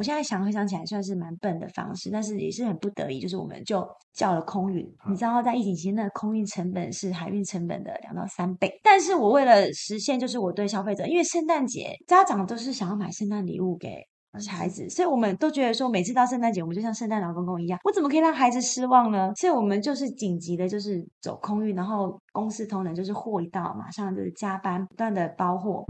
我现在想回想起来，算是蛮笨的方式，但是也是很不得已，就是我们就叫了空运。你知道，在疫情期间，那空运成本是海运成本的两到三倍。但是我为了实现，就是我对消费者，因为圣诞节家长都是想要买圣诞礼物给小孩子，所以我们都觉得说，每次到圣诞节，我们就像圣诞老公公一样，我怎么可以让孩子失望呢？所以我们就是紧急的，就是走空运，然后公司同仁就是货一到，马上就是加班，不断的包货。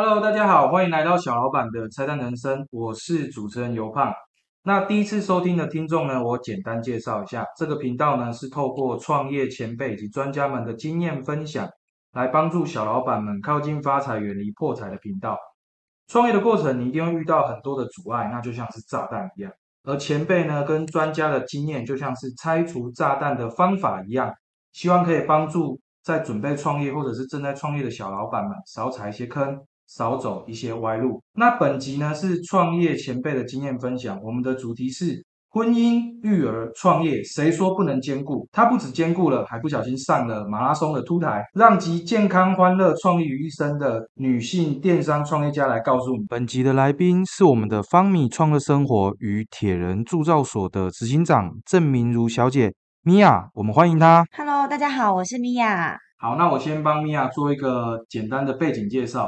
Hello，大家好，欢迎来到小老板的拆弹人生，我是主持人尤胖。那第一次收听的听众呢，我简单介绍一下，这个频道呢是透过创业前辈以及专家们的经验分享，来帮助小老板们靠近发财、远离破财的频道。创业的过程，你一定会遇到很多的阻碍，那就像是炸弹一样。而前辈呢，跟专家的经验，就像是拆除炸弹的方法一样，希望可以帮助在准备创业或者是正在创业的小老板们少踩一些坑。少走一些歪路。那本集呢是创业前辈的经验分享，我们的主题是婚姻、育儿、创业，谁说不能兼顾？他不止兼顾了，还不小心上了马拉松的凸台，让集健康、欢乐、创意于一身的女性电商创业家来告诉我们。本集的来宾是我们的方米创乐生活与铁人铸造所的执行长郑明如小姐，米娅，我们欢迎她。Hello，大家好，我是米娅。好，那我先帮米娅做一个简单的背景介绍。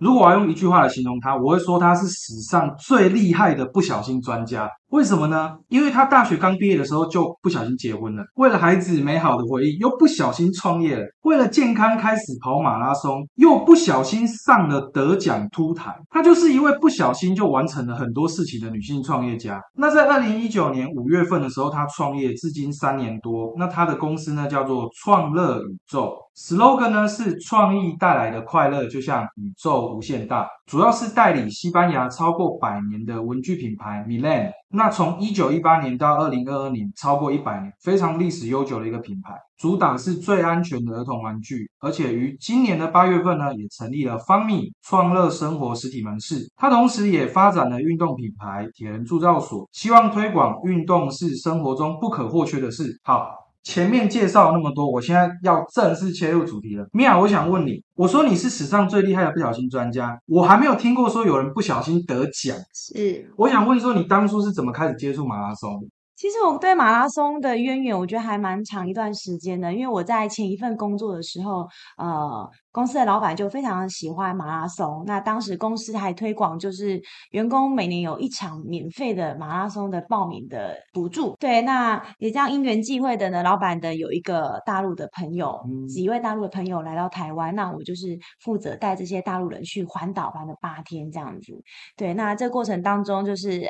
如果我要用一句话来形容他，我会说他是史上最厉害的不小心专家。为什么呢？因为他大学刚毕业的时候就不小心结婚了，为了孩子美好的回忆，又不小心创业了；为了健康开始跑马拉松，又不小心上了得奖凸台。她就是一位不小心就完成了很多事情的女性创业家。那在二零一九年五月份的时候，她创业至今三年多。那她的公司呢叫做创乐宇宙，slogan 呢是创意带来的快乐就像宇宙无限大，主要是代理西班牙超过百年的文具品牌 Milan。那从一九一八年到二零二二年，超过一百年，非常历史悠久的一个品牌，主打是最安全的儿童玩具，而且于今年的八月份呢，也成立了方米创乐生活实体门市。它同时也发展了运动品牌铁人铸造所，希望推广运动是生活中不可或缺的事。好。前面介绍那么多，我现在要正式切入主题了。米娅，我想问你，我说你是史上最厉害的不小心专家，我还没有听过说有人不小心得奖。是，我想问说，你当初是怎么开始接触马拉松？其实我对马拉松的渊源，我觉得还蛮长一段时间的，因为我在前一份工作的时候，呃。公司的老板就非常喜欢马拉松，那当时公司还推广，就是员工每年有一场免费的马拉松的报名的补助。对，那也这样因缘际会的呢，老板的有一个大陆的朋友，几位大陆的朋友来到台湾，那我就是负责带这些大陆人去环岛玩了八天这样子。对，那这过程当中就是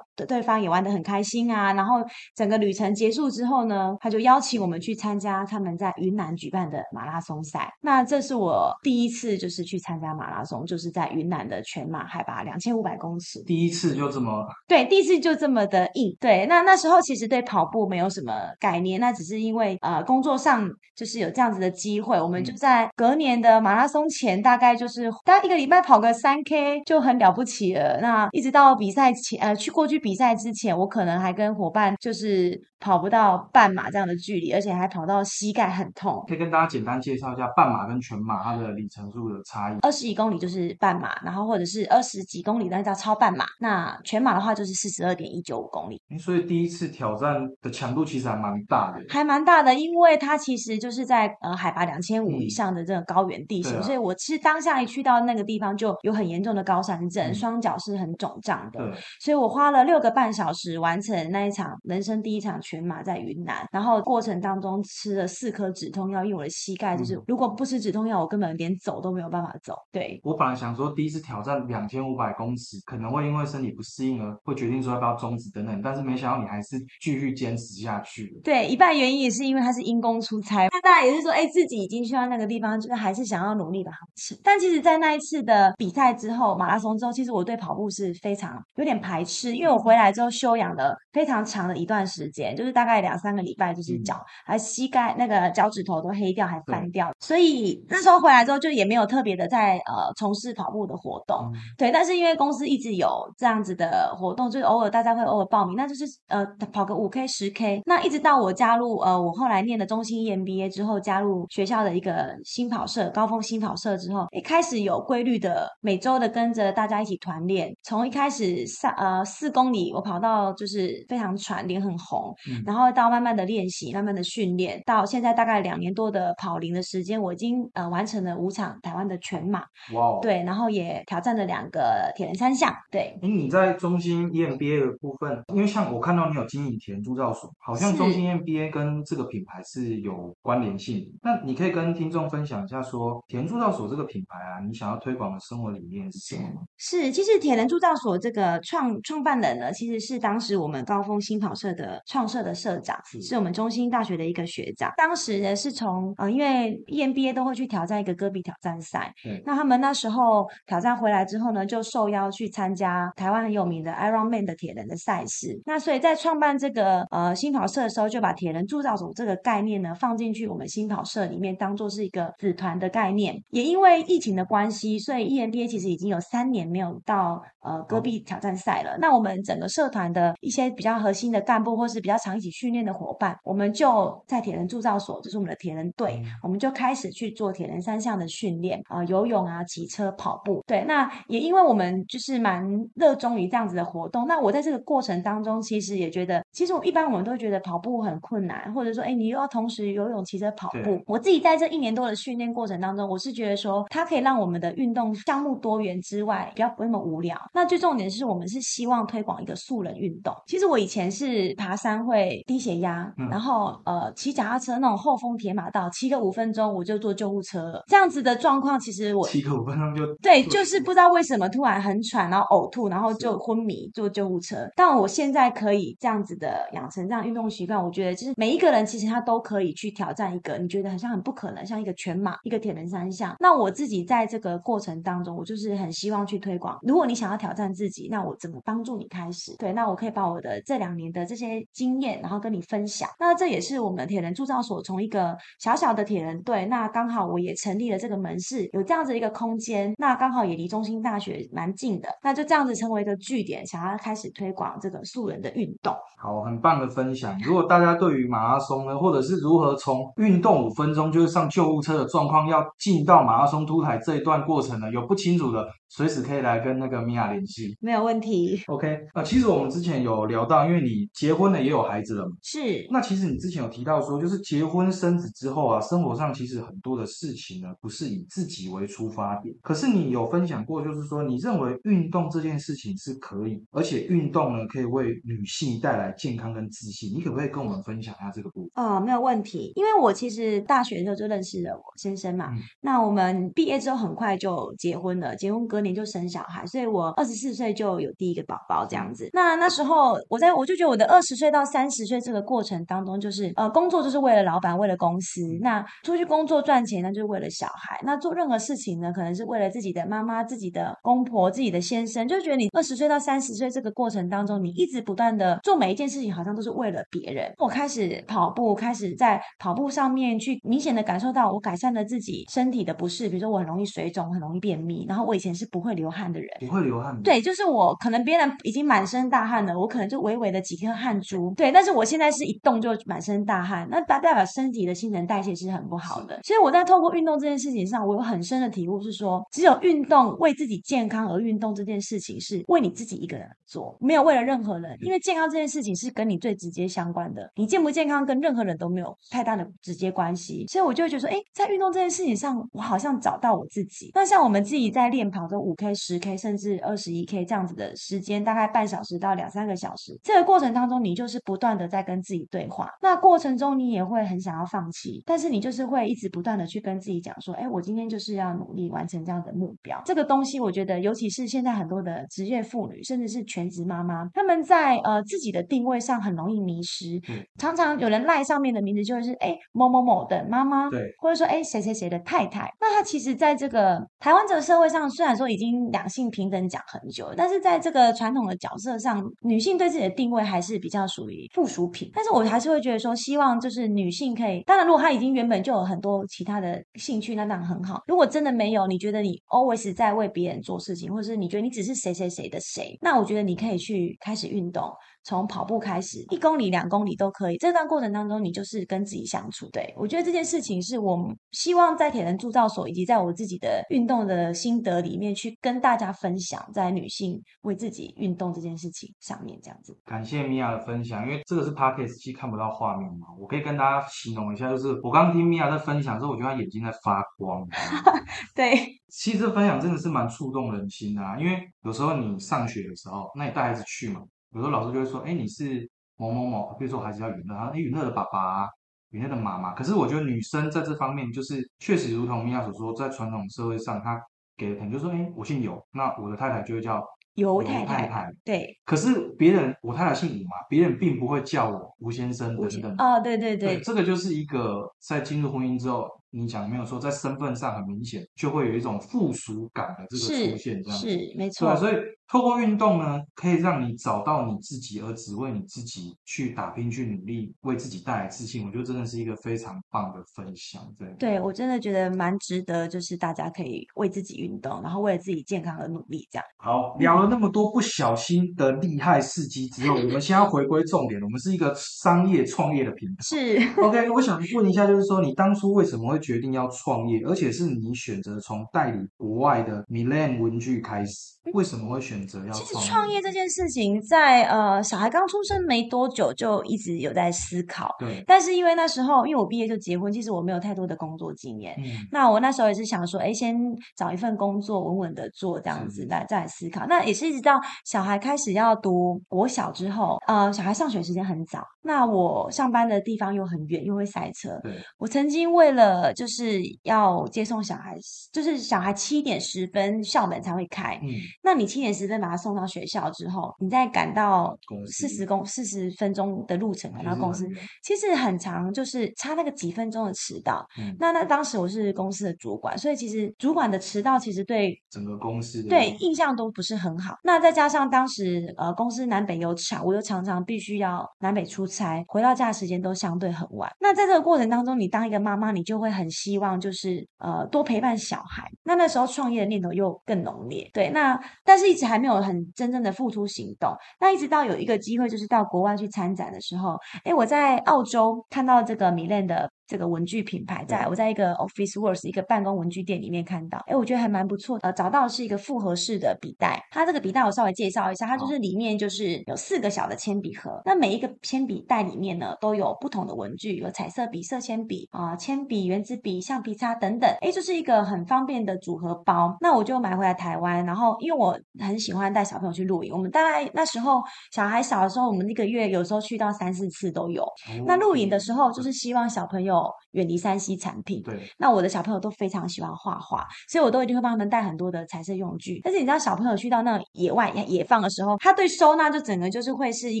呃，对方也玩得很开心啊。然后整个旅程结束之后呢，他就邀请我们去参加他们在云南举办的马拉松赛。那这是我。第一次就是去参加马拉松，就是在云南的全马，海拔两千五百公尺。第一次就这么对，第一次就这么的硬。对，那那时候其实对跑步没有什么概念，那只是因为呃工作上就是有这样子的机会，我们就在隔年的马拉松前，大概就是大概一个礼拜跑个三 K 就很了不起了。那一直到比赛前，呃，去过去比赛之前，我可能还跟伙伴就是跑不到半马这样的距离，而且还跑到膝盖很痛。可以跟大家简单介绍一下半马跟全马它的里程数的差异。二十几公里就是半马，然后或者是二十几公里那叫超半马。那全马的话就是四十二点一九五公里。所以第一次挑战的强度其实还蛮大的，还蛮大的，因为它其实就是在呃海拔两千五以上的这个高原地形，所以我其实当下一去到那个地方就有很严重的高山症，双脚是很肿胀的。所以我花了六个半小时完成那一场人生第一场全马在云南，然后过程当中吃了四颗止痛药，因为我的膝盖就是如果不吃止痛药，我根本连走都没有办法走。对我本来想说第一次挑战两千五百公尺，可能会因为身体不适应而会决定说要不要终止等等，但是没想到你还是继续坚持下去。对，一半原因也是因为他是因公出差，那当然也是说，哎，自己已经去到那个地方，就是还是想要努力把它吃。但其实，在那一次的比赛之后，马拉松之后，其实我对跑步是非常有点排斥，因为我回来之后休养了非常长的一段时间，就是大概两三个礼拜，就是脚还膝盖那个脚趾头都黑掉，还翻掉，所以那时候回来之后就也没有特别的在呃从事跑步的活动，嗯对。但是因为公司一直有这样子的活动，就是偶尔大家会偶尔报名，那就是呃跑个五 K 十 K。那一直到我加入呃我后来念的中心 EMBA 之后，加入学校的一个新跑社高峰新跑社之后，一开始有规律的每周的跟着大家一起团练，从一开始三呃四公里我跑到就是非常喘，脸很红，嗯然后到慢慢的练习，慢慢的训练，到现在大概两年多的跑龄的时间，我已经呃完成了五场台湾的全马，哇哦，对，然后也挑战了两个铁人三项，对。哎，你在中心 E EMBA 的部分，因为像我看到你有经营铁人铸造所，好像中心 EMBA 跟这个品牌是有关联性。那你可以跟听众分享一下说，铁人铸造所这个品牌啊，你想要推广的生活理念是什么吗？是，其实铁人铸造所这个创创办人呢，其实是当时我们高峰新跑社的创社的社长，是是我们中心大学的一个学长。当时呢是从呃，因为 EMBA 都会去挑战一个戈壁挑战赛嗯，那他们那时候挑战回来之后呢，就受邀去参加台湾很有名的 Ironman 的铁人的赛事。那所以在创办这个呃新跑社的时候，就把铁人铸造组这个概念呢放进去我们新跑社里面，当做是一个子团的概念。也因为疫情的关系，所以 EMBA 其实已经有三年没有到呃戈壁挑战赛了。那我们整个社团的一些比较核心的干部，或是比较常一起训练的伙伴，我们就在铁人铸造所，就是我们的铁人队，嗯我们就开始去做铁人三项的训练啊、游泳啊、骑车、跑步。对，那也因为我们就是蛮热衷于这样子的活动，那我在这个过程当中，其实也觉得，其实我一般我们都觉得跑步很困难，或者说，哎，你又要同时游泳、骑车、跑步。我自己在这一年多的训练过程当中，我是觉得说，它可以让我们的运动项目多元之外，比较不会那么无聊。那最重点是我们是希望推广一个素人运动。其实我以前是爬山会低血压，嗯然后呃骑脚踏车那种后风铁马道，骑个五分钟我就坐救护车了。这样子的状况，其实我七个五分钟就对，就是不知道为什么突然很喘，然后呕吐，然后就昏迷，坐救护车。但我现在可以这样子的养成这样运动习惯，我觉得就是每一个人其实他都可以去挑战一个你觉得好像很不可能，像一个全马、一个铁人三项。那我自己在这个过程当中，我就是很希望去推广。如果你想要挑战自己，那我怎么帮助你开始？对，那我可以把我的这两年的这些经验，然后跟你分享。那这也是我们铁人铸造所从一个小小的铁人队，那刚好我也成立了这个门市，有这样子一个空间，那刚好也离中心大学蛮近的，那就这样子成为一个据点，想要开始推广这个素人的运动。好，很棒的分享。如果大家对于马拉松呢，或者是如何从运动五分钟就是上救护车的状况，要进到马拉松凸台这一段过程呢，有不清楚的，随时可以来跟那个米娅联系。没有问题，OK，呃，其实我们之前有聊到，因为你结婚了也有孩子了嘛，是那其实你之前有提到说，就是结婚生子之后啊，生活上其实很多的事情呢，不是以自己为出发点。可是你有分享过，就是说你认为运动这件事情是可以，而且运动呢可以为女性带来健康跟自信。你可不可以跟我们分享一下这个部分？呃，没有问题，因为我其实大学的时候就认识了我先生嘛，嗯那我们毕业之后很快就结婚了，结婚隔年就生小孩，所以我二十四岁就有第一个宝宝这样子。那那时候我在我就觉得我的二十岁到三十岁这个过程当中，就是呃工作就是为了老板，为了公司，那出去工作赚钱那就是为了小孩，那做任何事情呢可能是为了自己的妈妈、自己的公婆、自己的先生，就觉得你二十岁到三十岁这个过程当中，你一直不断的做每一件事情，好像都是为了别人。我开始跑步，开始在跑步上面去明显的感受到我改善了自己身体的不适，比如说我很容易水肿，很容易便秘，然后我以前是不会流汗的人。不会流汗。对，就是我可能别人已经满身大汗了，我可能就微微的几颗汗珠。对，但是我现在是一动就满身大汗，那代代表身体的新陈代谢是很不好的。所以我在透过运动这件事情上，我有很深的体悟，是说只有运动为自己健康而运动这件事情是为你自己一个人做，没有为了任何人。因为健康这件事情是跟你最直接相关的，你健不健康跟任何人都没有太大的直接关系。所以我就会觉得说，哎，在运动这件事情上，我好像找到我自己。那像我们自己在练跑的五 K、十 K，甚至二十一 K 这样子的时间，大概半小时到两三个小时，这个过程当中，你就是不断的在跟自己对话。那过程中你也会很想要放弃，但是你就是会一直不断的去跟自己讲说，哎，我今天就是要努力完成这样的目标。这个东西，我觉得尤其是现在很多的职业妇女，甚至是全职妈妈，她们在呃自己的定位上很容易迷失。嗯常常有人赖上面的名字就会是哎某某某的妈妈，对，或者说哎谁谁谁的太太。那她其实在这个台湾这个社会上，虽然说已经两性平等讲很久了，但是在这个传统的角色上，女性对自己的定位还是比较属于附属品。但是我还是会觉得说，希望就是女性可以，当然如果她已经原本就有很多其他的兴去，那当然很好。如果真的没有，你觉得你 always 在为别人做事情，或者是你觉得你只是谁谁谁的谁，那我觉得你可以去开始运动。从跑步开始，一公里、两公里都可以。这段过程当中，你就是跟自己相处。对我觉得这件事情是我希望在铁人铸造所以及在我自己的运动的心得里面去跟大家分享，在女性为自己运动这件事情上面这样子。感谢米娅的分享，因为这个是 podcast，其实看不到画面嘛，我可以跟大家形容一下，就是我刚听米娅在分享之后，我觉得她眼睛在发光。对，其实这分享真的是蛮触动人心的啊，因为有时候你上学的时候，那你带孩子去嘛。有时候老师就会说：“哎，你是某某某，比如说孩子叫允乐，然后：‘哎，允乐的爸爸，允乐的妈妈。’可是我觉得女生在这方面，就是确实如同米娅所说，在传统社会上，她给的可能就说：‘哎，我姓尤，那我的太太就会叫尤太太。’对。可是别人，我太太姓吴嘛，别人并不会叫我吴先生等等。哦，对对对，这个就是一个在进入婚姻之后。”你讲没有说，在身份上很明显，就会有一种附属感的这个出现，这样是没错。对，所以透过运动呢，可以让你找到你自己，而只为你自己去打拼、去努力，为自己带来自信。我觉得真的是一个非常棒的分享。对，对我真的觉得蛮值得，就是大家可以为自己运动，然后为了自己健康而努力。这样好，聊了那么多不小心的厉害事迹之后，我们先要回归重点。我们是一个商业创业的平台。是 OK，我想问一下，就是说你当初为什么会？决定要创业，而且是你选择从代理国外的 Milan 文具开始，为什么会选择要？其实创业这件事情，在呃小孩刚出生没多久就一直有在思考。对。但是因为那时候，因为我毕业就结婚，其实我没有太多的工作经验。嗯。那我那时候也是想说，哎，先找一份工作，稳稳的做这样子，来再来思考。那也是一直到小孩开始要读国小之后，呃，小孩上学时间很早，那我上班的地方又很远，又会塞车。对。我曾经为了。就是要接送小孩，就是小孩七点十分校门才会开。嗯，那你七点十分把他送到学校之后，你再赶到四十公四十分钟的路程赶到公司，其实很长，就是差那个几分钟的迟到。嗯，那那当时我是公司的主管，所以其实主管的迟到其实对整个公司对印象都不是很好。那再加上当时呃公司南北有厂，我又常常必须要南北出才，回到家的时间都相对很晚。那在这个过程当中，你当一个妈妈，你就会很。希望就是呃多陪伴小孩，那那时候创业的念头又更浓烈，对，那但是一直还没有很真正的付出行动，那一直到有一个机会就是到国外去参展的时候，哎，我在澳洲看到这个米兰的。这个文具品牌，在我在一个 Office Works 一个办公文具店里面看到，哎，我觉得还蛮不错。呃，找到是一个复合式的笔袋，它这个笔袋我稍微介绍一下，它就是里面就是有四个小的铅笔盒，那每一个铅笔袋里面呢都有不同的文具，有彩色笔、色铅笔啊、铅笔、圆珠笔、橡皮擦等等，哎，就是一个很方便的组合包。那我就买回来台湾，然后因为我很喜欢带小朋友去露营，我们大概那时候小孩小的时候，我们一个月有时候去到三四次都有。那露营的时候，就是希望小朋友。远离山西产品，对。那我的小朋友都非常喜欢画画，所以我都一定会帮他们带很多的彩色用具。但是你知道，小朋友去到那种野外野放的时候，他对收纳就整个就是会是一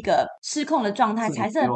个失控的状态。彩色笔，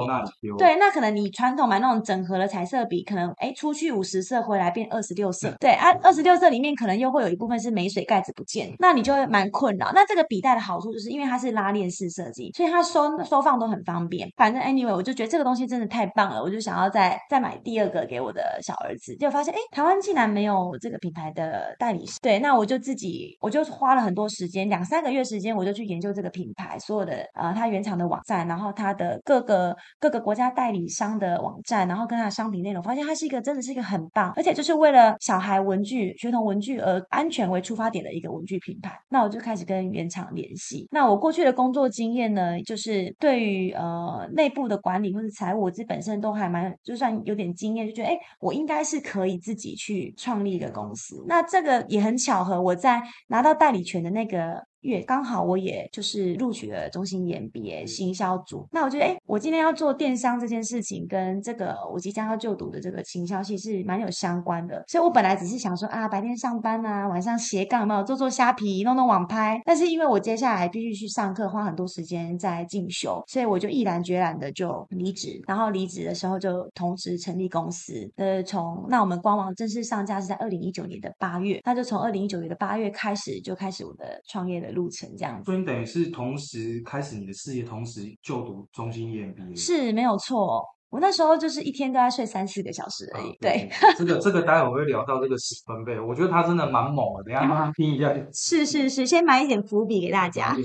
对，那可能你传统买那种整合的彩色笔，可能哎出去五十色回来变二十六色，对啊，二十六色里面可能又会有一部分是没水盖子不见，那你就会蛮困扰。那这个笔袋的好处就是因为它是拉链式设计，所以它收收放都很方便。反正 anyway，我就觉得这个东西真的太棒了，我就想要再再买第二个。给我的小儿子，就发现哎，台湾竟然没有这个品牌的代理商。对，那我就自己，我就花了很多时间，两三个月时间，我就去研究这个品牌所有的呃，它原厂的网站，然后它的各个各个国家代理商的网站，然后跟它的商品内容，发现它是一个真的是一个很棒，而且就是为了小孩文具、学童文具而安全为出发点的一个文具品牌。那我就开始跟原厂联系。那我过去的工作经验呢，就是对于呃内部的管理或者财务，我自己本身都还蛮就算有点经验就。觉得哎，我应该是可以自己去创立一个公司。那这个也很巧合，我在拿到代理权的那个。月刚好我也就是录取了中心研 b 行销组，那我觉得哎，我今天要做电商这件事情，跟这个我即将要就读的这个行销系是蛮有相关的，所以我本来只是想说啊，白天上班啊，晚上斜杠嘛，做做虾皮，弄弄网拍。但是因为我接下来必须去上课，花很多时间在进修，所以我就毅然决然的就离职。然后离职的时候就同时成立公司。呃，从那我们官网正式上架是在二零一九年的八月，那就从二零一九年的八月开始就开始我的创业的。路程这样子，所以你等于是同时开始你的事业，同时就读中心 EMBA，是没有错。我那时候就是一天都在睡三四个小时而已。对，这个这个待会会聊到这个十分贝，我觉得他真的蛮猛的，等一下听一下。是是是，先埋一点伏笔给大家。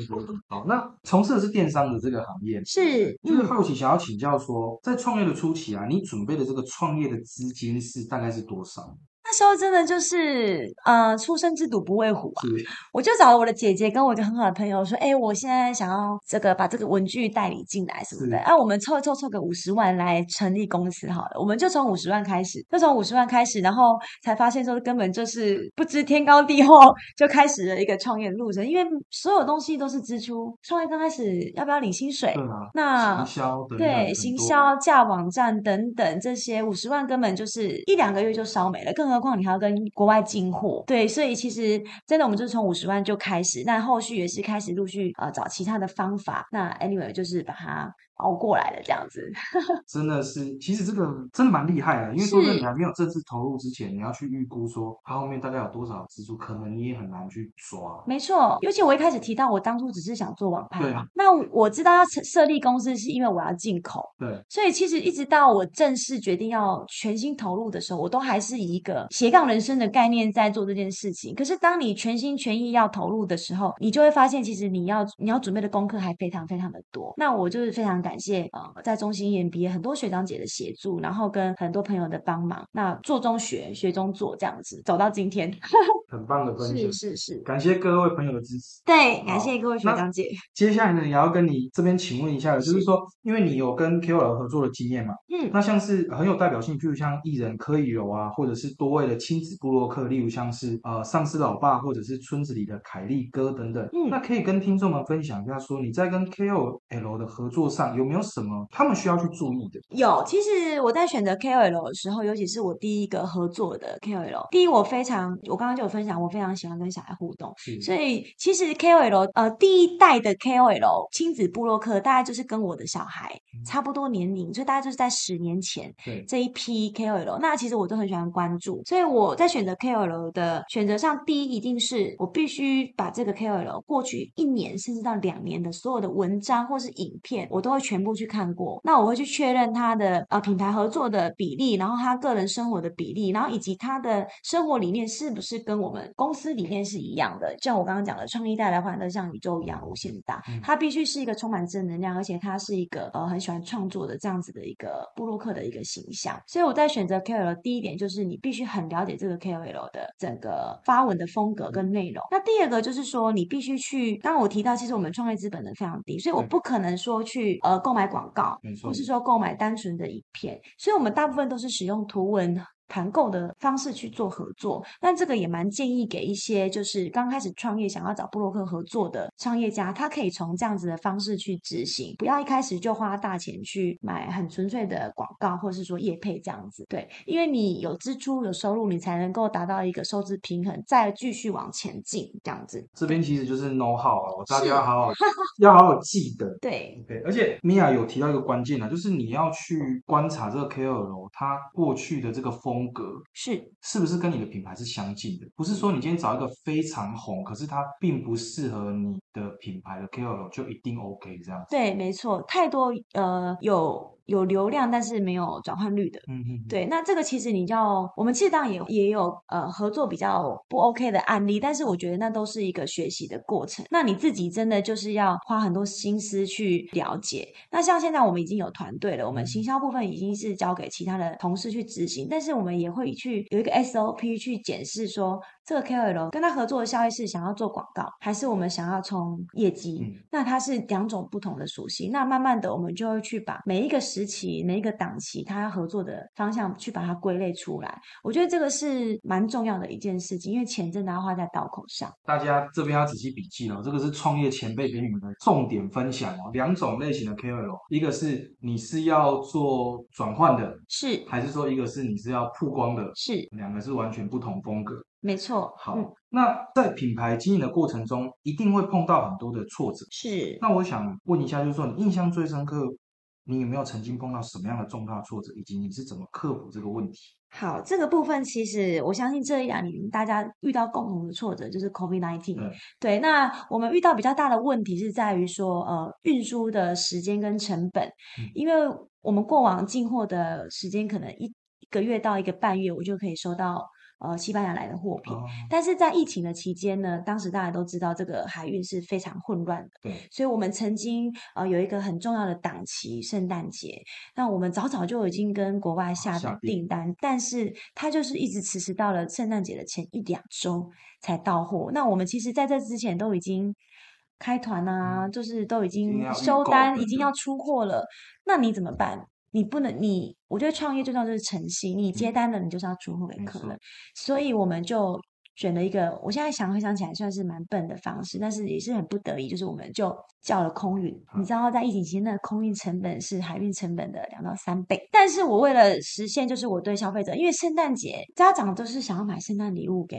好，那从事的是电商的这个行业，是就是好奇想要请教说，在创业的初期啊，你准备的这个创业的资金是大概是多少？那时候真的就是呃，初生之犊不畏虎啊！我就找了我的姐姐跟我一个很好的朋友说：“哎，我现在想要这个把这个文具代理进来什么的，啊，我们凑凑凑个五十万来成立公司好了。我们就从五十万开始，就从五十万开始，然后才发现说根本就是不知天高地厚，就开始了一个创业的路程。因为所有东西都是支出，创业刚开始要不要领薪水？那行销对行销架网站等等这些，五十万根本就是一两个月就烧没了，更何。况你还要跟国外进货，对，所以其实真的我们就是从五十万就开始，那后续也是开始陆续呃找其他的方法，那 anyway 就是把它。熬过来的这样子，真的是，其实这个真的蛮厉害的，因为说你还没有正式投入之前，你要去预估说它后面大概有多少支出，可能你也很难去抓。没错，尤其我一开始提到，我当初只是想做网拍嘛，那我知道要设立公司是因为我要进口，对，所以其实一直到我正式决定要全心投入的时候，我都还是以一个斜杠人生的概念在做这件事情。可是当你全心全意要投入的时候，你就会发现，其实你要你要准备的功课还非常非常的多。那我就是非常感。感谢呃，在中心 EMBA 很多学长姐的协助，然后跟很多朋友的帮忙，那做中学，学中做，这样子走到今天，很棒的分享，是是是，感谢各位朋友的支持，对，感谢各位学长姐。接下来呢，也要跟你这边请问一下就是说，因为你有跟 KOL 合作的经验嘛，嗯，那像是很有代表性，譬如像艺人柯以柔啊，或者是多位的亲子部落客，例如像是呃上司老爸，或者是村子里的凯利哥等等，嗯，那可以跟听众们分享一下，说你在跟 KOL 的合作上有。有没有什么他们需要去注意的？有，其实我在选择 KOL 的时候，尤其是我第一个合作的 KOL，第一我非常，我刚刚就有分享，我非常喜欢跟小孩互动，所以其实 KOL 呃第一代的 KOL 亲子部落客，大概就是跟我的小孩差不多年龄，所以大概就是在十年前这一批 KOL，那其实我都很喜欢关注，所以我在选择 KOL 的选择上，第一一定是我必须把这个 KOL 过去一年甚至到两年的所有的文章或是影片，我都会。全部去看过，那我会去确认他的呃品牌合作的比例，然后他个人生活的比例，然后以及他的生活理念是不是跟我们公司理念是一样的？像我刚刚讲的，创意带来欢乐像宇宙一样无限大，他必须是一个充满正能量，而且他是一个呃很喜欢创作的这样子的一个布洛克的一个形象。所以我在选择 KOL 第一点就是你必须很了解这个 KOL 的整个发文的风格跟内容。那第二个就是说你必须去，刚刚我提到其实我们创业资本的非常低，所以我不可能说去呃。购买广告，不是说购买单纯的影片，所以我们大部分都是使用图文。团购的方式去做合作，但这个也蛮建议给一些就是刚开始创业想要找布洛克合作的创业家，他可以从这样子的方式去执行，不要一开始就花大钱去买很纯粹的广告，或者是说业配这样子。对，因为你有支出有收入，你才能够达到一个收支平衡，再继续往前进这样子。这边其实就是 know how 啊，大家要好好 要好好记得。对，OK，而且 Mia 有提到一个关键呢，就是你要去观察这个 KOL 他过去的这个风。风格是是不是跟你的品牌是相近的？不是说你今天找一个非常红，可是它并不适合你的品牌的 KOL 就一定 OK 这样？对，没错，太多呃有。有流量但是没有转换率的，嗯嗯，对，那这个其实你叫我们其实当然也也有呃合作比较不 OK 的案例，但是我觉得那都是一个学习的过程。那你自己真的就是要花很多心思去了解。那像现在我们已经有团队了，我们行销部分已经是交给其他的同事去执行，但是我们也会去有一个 SOP 去检视说。这个 KOL 跟他合作的效益是想要做广告，还是我们想要冲业绩？那它是两种不同的属性。那慢慢的，我们就会去把每一个时期、每一个档期，他要合作的方向去把它归类出来。我觉得这个是蛮重要的一件事情，因为钱真的要花在刀口上。大家这边要仔细笔记哦，这个是创业前辈给你们的重点分享哦。两种类型的 KOL，一个是你是要做转换的，是，还是说一个是你是要曝光的，是，两个是完全不同风格。没错，好，那在品牌经营的过程中，一定会碰到很多的挫折。是，那我想问一下，就是说你印象最深刻，你有没有曾经碰到什么样的重大挫折，以及你是怎么克服这个问题？好，这个部分其实我相信这一两年大家遇到共同的挫折就是 COVID-19。对对，那我们遇到比较大的问题是在于说，呃，运输的时间跟成本，嗯因为我们过往进货的时间可能一一个月到一个半月，我就可以收到呃西班牙来的货品。哦，但是在疫情的期间呢，当时大家都知道这个海运是非常混乱的，对，所以我们曾经呃有一个很重要的档期，圣诞节，那我们早早就已经跟国外下的订订单，但是它就是一直迟迟到了圣诞节的前一两周才到货。那我们其实在这之前都已经开团啊，就是都已经收单，已经要出货了。那你怎么办？你不能，你我觉得创业最重要就是诚信，你接嗯单了，你就是要出货给客人。所以我们就选了一个，我现在想回想起来算是蛮笨的方式，但是也是很不得已，就是我们就叫了空运。你嗯知道，在疫情期间，那个空运成本是海运成本的两到三倍。但是我为了实现，就是我对消费者，因为圣诞节家长都是想要买圣诞礼物给。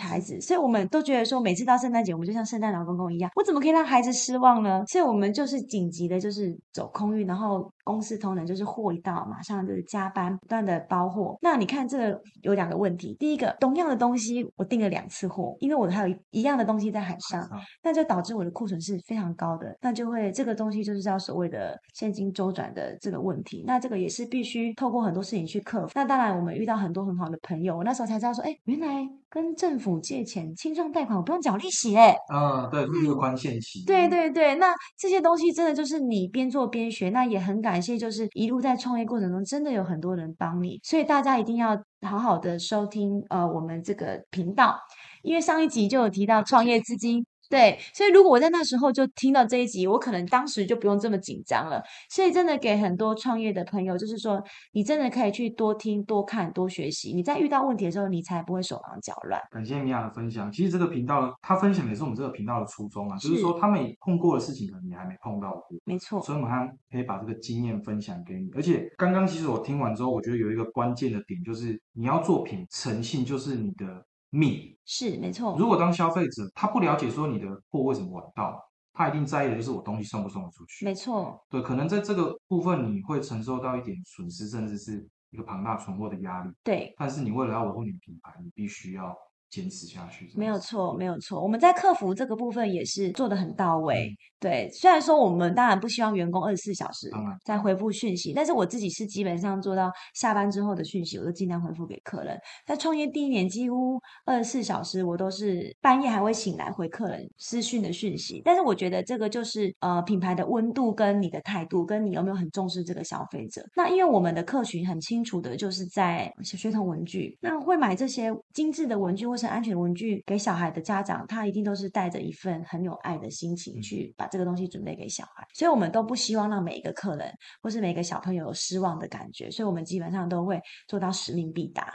孩子，所以我们都觉得说，每次到圣诞节，我们就像圣诞老公公一样，我怎么可以让孩子失望呢？所以我们就是紧急的，就是走空运，然后公司同仁就是货一到，马上就是加班，不断的包货。那你看这个有两个问题，第一个，同样的东西我订了两次货，因为我还有一一样的东西在海上，啊那就导致我的库存是非常高的，那就会这个东西就是叫所谓的现金周转的这个问题。那这个也是必须透过很多事情去克服。那当然，我们遇到很多很好的朋友，我那时候才知道说，哎，原来跟政府借钱清创贷款，我不用缴利息哎。嗯，对，这是一个宽限期。对对对，那这些东西真的就是你边做边学，那也很感感谢，就是一路在创业过程中，真的有很多人帮你，所以大家一定要好好的收听呃我们这个频道，因为上一集就有提到创业资金。对，所以如果我在那时候就听到这一集，我可能当时就不用这么紧张了。所以真的给很多创业的朋友，就是说，你真的可以去多听、多看、多学习。你在遇到问题的时候，你才不会手忙脚乱。感谢米娅的分享。其实这个频道，他分享也是我们这个频道的初衷啊，就是是说他们也碰过的事情，可能你还没碰到过。没错，所以马上可以把这个经验分享给你。而且刚刚其实我听完之后，我觉得有一个关键的点，就是你要作品，诚信就是你的命。是没错，如果当消费者他不了解说你的货为什么晚到，他一定在意的就是我东西送不送得出去。没错，对，可能在这个部分你会承受到一点损失，甚至是一个庞大存货的压力。对。但是你为了要维护你的品牌，你必须要坚持下去。没有错，没有错。我们在客服这个部分也是做的很到位。嗯对，虽然说我们当然不希望员工二十四小时在回复讯息，但是我自己是基本上做到下班之后的讯息，我都尽量回复给客人。在创业第一年，几乎二十四小时我都是半夜还会醒来回客人私讯的讯息。但是我觉得这个就是呃品牌的温度跟你的态度，跟你有没有很重视这个消费者。那因为我们的客群很清楚的，就是在学童文具，那会买这些精致的文具或是安全文具给小孩的家长，他一定都是带着一份很有爱的心情去把这个东西准备给小孩，所以我们都不希望让每一个客人或是每一个小朋友有失望的感觉，所以我们基本上都会做到使命必达。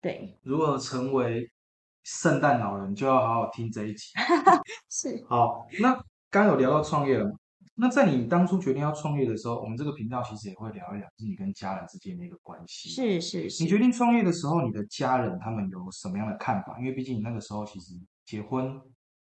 对，如何成为圣诞老人，就要好好听这一集。是好，那刚刚有聊到创业了嘛？那在你当初决定要创业的时候，我们这个频道其实也会聊一聊，就是你跟家人之间的一个关系。是是是你，决定创业的时候，你的家人他们有什么样的看法？因为毕竟你那个时候其实结婚，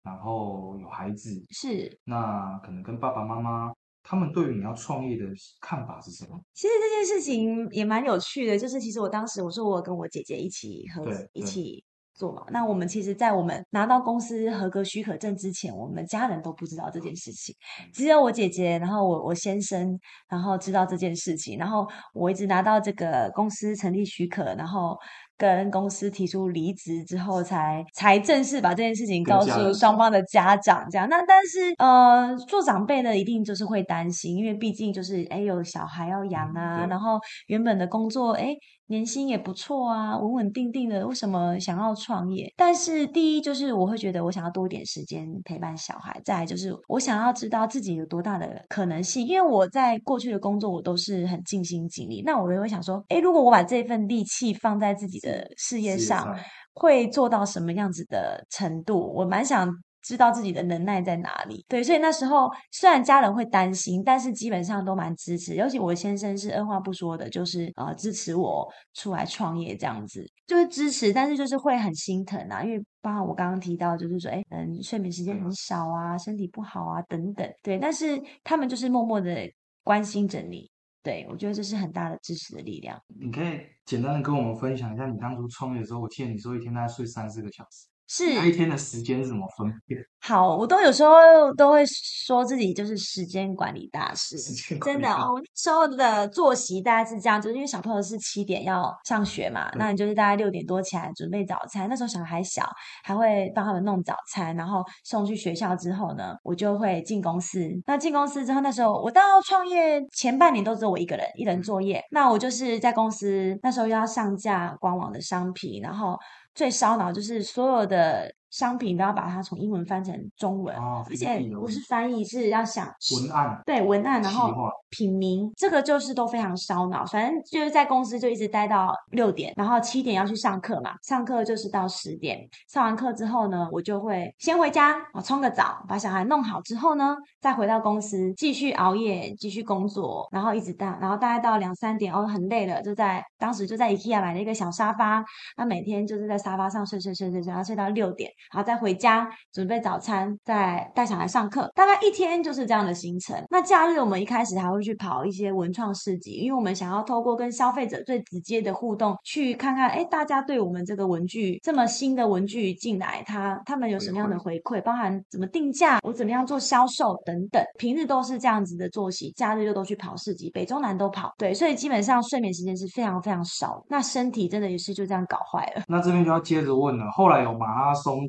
然后有孩子，是那可能跟爸爸妈妈他们对于你要创业的看法是什么？其实这件事情也蛮有趣的，就是其实我当时我说我跟我姐姐一起合一起做嘛，那我们其实，在我们拿到公司合格许可证之前，我们家人都不知道这件事情，只有我姐姐，然后我我先生，然后知道这件事情，然后我一直拿到这个公司成立许可，然后。跟公司提出离职之后才，才正式把这件事情告诉双方的家长，这样。那但是呃，做长辈的一定就是会担心，因为毕竟就是哎有小孩要养嗯啊，对然后原本的工作哎年薪也不错啊，稳稳定定的，为什么想要创业？但是第一就是我会觉得我想要多一点时间陪伴小孩，再来就是我想要知道自己有多大的可能性，因为我在过去的工作我都是很尽心尽力，那我也会想说，哎，如果我把这份力气放在自己的事业上会做到什么样子的程度？我蛮想知道自己的能耐在哪里。对，所以那时候虽然家人会担心，但是基本上都蛮支持。尤其我先生是二话不说的，就是呃支持我出来创业这样子，就是支持，但是就是会很心疼啊，因为包括我刚刚提到，就是说，哎，嗯，睡眠时间很少啊，身体不好啊等等。对，但是他们就是默默的关心着你。对我觉得这是很大的支持的力量。你可以简单的跟我们分享一下，你当初创业的时候，我记得你说一天大概睡三四个小时，是那一天的时间是怎么分配？好，我都有时候都会说自己就是时间管理大师，真的哦。我那时候的作息大概是这样，就是因为小朋友是七点要上学嘛，那你就是大概六点多起来准备早餐。那时候小孩小，还会帮他们弄早餐，然后送去学校之后呢，我就会进公司。那进公司之后，那时候我到创业前半年都只有我一个人，一人作业。那我就是在公司那时候又要上架官网的商品，然后最烧脑就是所有的商品都要把它从英文翻成中文，哦而且不是翻译，是要想文案对文案，然后品名，这个就是都非常烧脑。反正就是在公司就一直待到六点，然后七点要去上课嘛，上课就是到十点。上完课之后呢，我就会先回家，我冲个澡，把小孩弄好之后呢，再回到公司继续熬夜，继续工作，然后一直到然后大概到两三点，哦，很累了，就在当时就在 IKEA 买了一个小沙发，那每天就是在沙发上睡睡睡睡睡，然后睡到六点，然后再回家准备早餐，再带小孩上课，大概一天就是这样的行程。那假日我们一开始还会去跑一些文创市集，因为我们想要透过跟消费者最直接的互动，去看看，哎，大家对我们这个文具这么新的文具进来，他他们有什么样的回馈，包含怎么定价，我怎么样做销售等等。平日都是这样子的作息，假日就都去跑市集，北中南都跑。对，所以基本上睡眠时间是非常非常少，那身体真的也是就这样搞坏了。那这边就要接着问了，后来有马拉松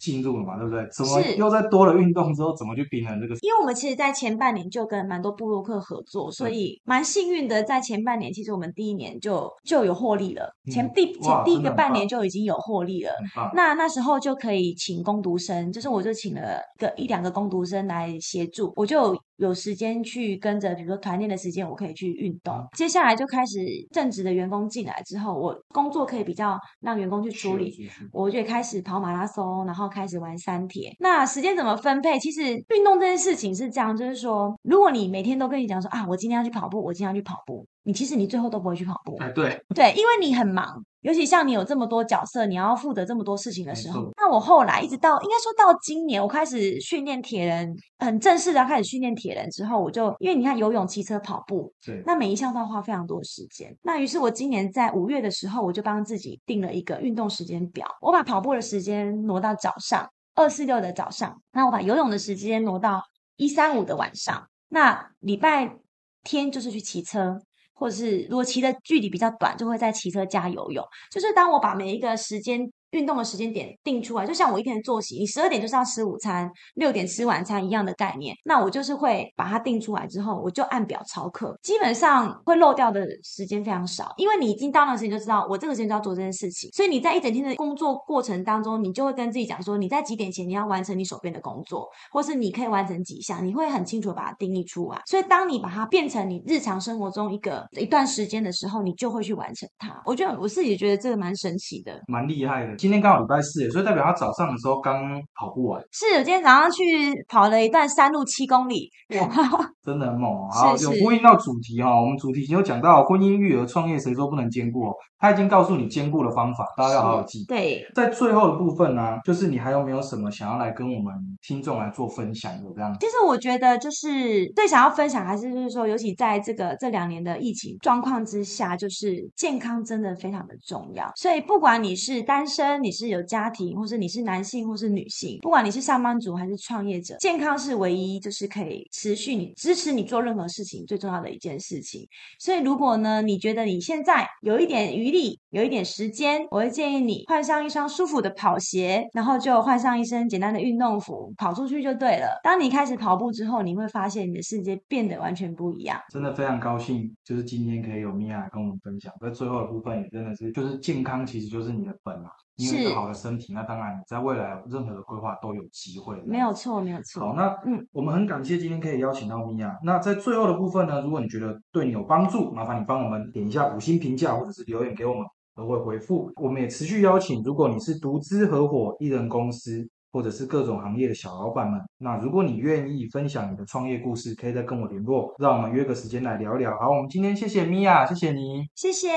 进入了嘛，对不对？怎么是又在多了运动之后，怎么去平衡这个？因为我们其实，在前半年就跟蛮多布洛克合作，所以蛮幸运的，在前半年，其实我们第一年就就有获利了，前嗯第前第一个半年就已经有获利了。那那时候就可以请工读生，就是我就请了个一两个工读生来协助，我就有时间去跟着，比如说团练的时间，我可以去运动。接下来就开始正职的员工进来之后，我工作可以比较让员工去处理，我就开始跑马拉松，然后开始玩三铁。那时间怎么分配？其实运动这件事情是这样，就是说，如果你每天都跟你讲说啊，我今天要去跑步，我今天要去跑步，你其实你最后都不会去跑步。哎，对，对，因为你很忙，尤其像你有这么多角色，你要负责这么多事情的时候，那我后来一直到应该说到今年，我开始训练铁人，很正式的开始训练铁人之后，我就因为你看游泳、骑车、跑步，对，那每一项都要花非常多的时间。那于是我今年在五月的时候，我就帮自己定了一个运动时间表，我把跑步的时间挪到早上，二四六的早上，那我把游泳的时间挪到一三五的晚上，那礼拜天就是去骑车。或者是如果骑的距离比较短，就会在骑车加游泳。就是当我把每一个时间运动的时间点定出来，就像我一天的作息，你十二点就是要吃午餐，六点吃晚餐一样的概念。那我就是会把它定出来之后，我就按表操课，基本上会漏掉的时间非常少，因为你已经到那时间就知道我这个时间就要做这件事情，所以你在一整天的工作过程当中，你就会跟自己讲说，你在几点前你要完成你手边的工作，或是你可以完成几项，你会很清楚把它定义出来。所以当你把它变成你日常生活中一个一段时间的时候，你就会去完成它。我觉得我自己觉得这个蛮神奇的。蛮厉害的。今天刚好礼拜四，所以代表他早上的时候刚跑步完，是，我今天早上去跑了一段山路七公里，哇 真的很猛啊。有呼应到主题哈、我们主题已经有讲到婚姻、育儿、创业，谁说不能兼顾哦？他已经告诉你兼顾的方法，大家要好好记。对，在最后的部分呢、就是你还有没有什么想要来跟我们听众来做分享？有这样其实我觉得就是最想要分享，还是就是说，尤其在这个这两年的疫情状况之下，就是健康真的非常的重要。所以不管你是单身，你是有家庭，或者你是男性或是女性，不管你是上班族还是创业者，健康是唯一就是可以持续你支持你做任何事情最重要的一件事情。所以如果呢，你觉得你现在有一点余力，有一点时间，我会建议你换上一双舒服的跑鞋，然后就换上一身简单的运动服，跑出去就对了。当你开始跑步之后，你会发现你的世界变得完全不一样。真的非常高兴，就是今天可以有米娅来跟我们分享。在最后的部分也真的是，就是健康其实就是你的本嘛。你有一个好的身体，那当然你在未来任何的规划都有机会。没有错，没有错好，那嗯，我们很感谢今天可以邀请到米娅。那在最后的部分呢，如果你觉得对你有帮助，麻烦你帮我们点一下五星评价，或者是留言给我们，都都会回复。我们也持续邀请，如果你是独资合伙、艺人公司，或者是各种行业的小老板们，那如果你愿意分享你的创业故事，可以再跟我联络，让我们约个时间来聊聊。好，我们今天谢谢米娅，谢谢你。谢谢。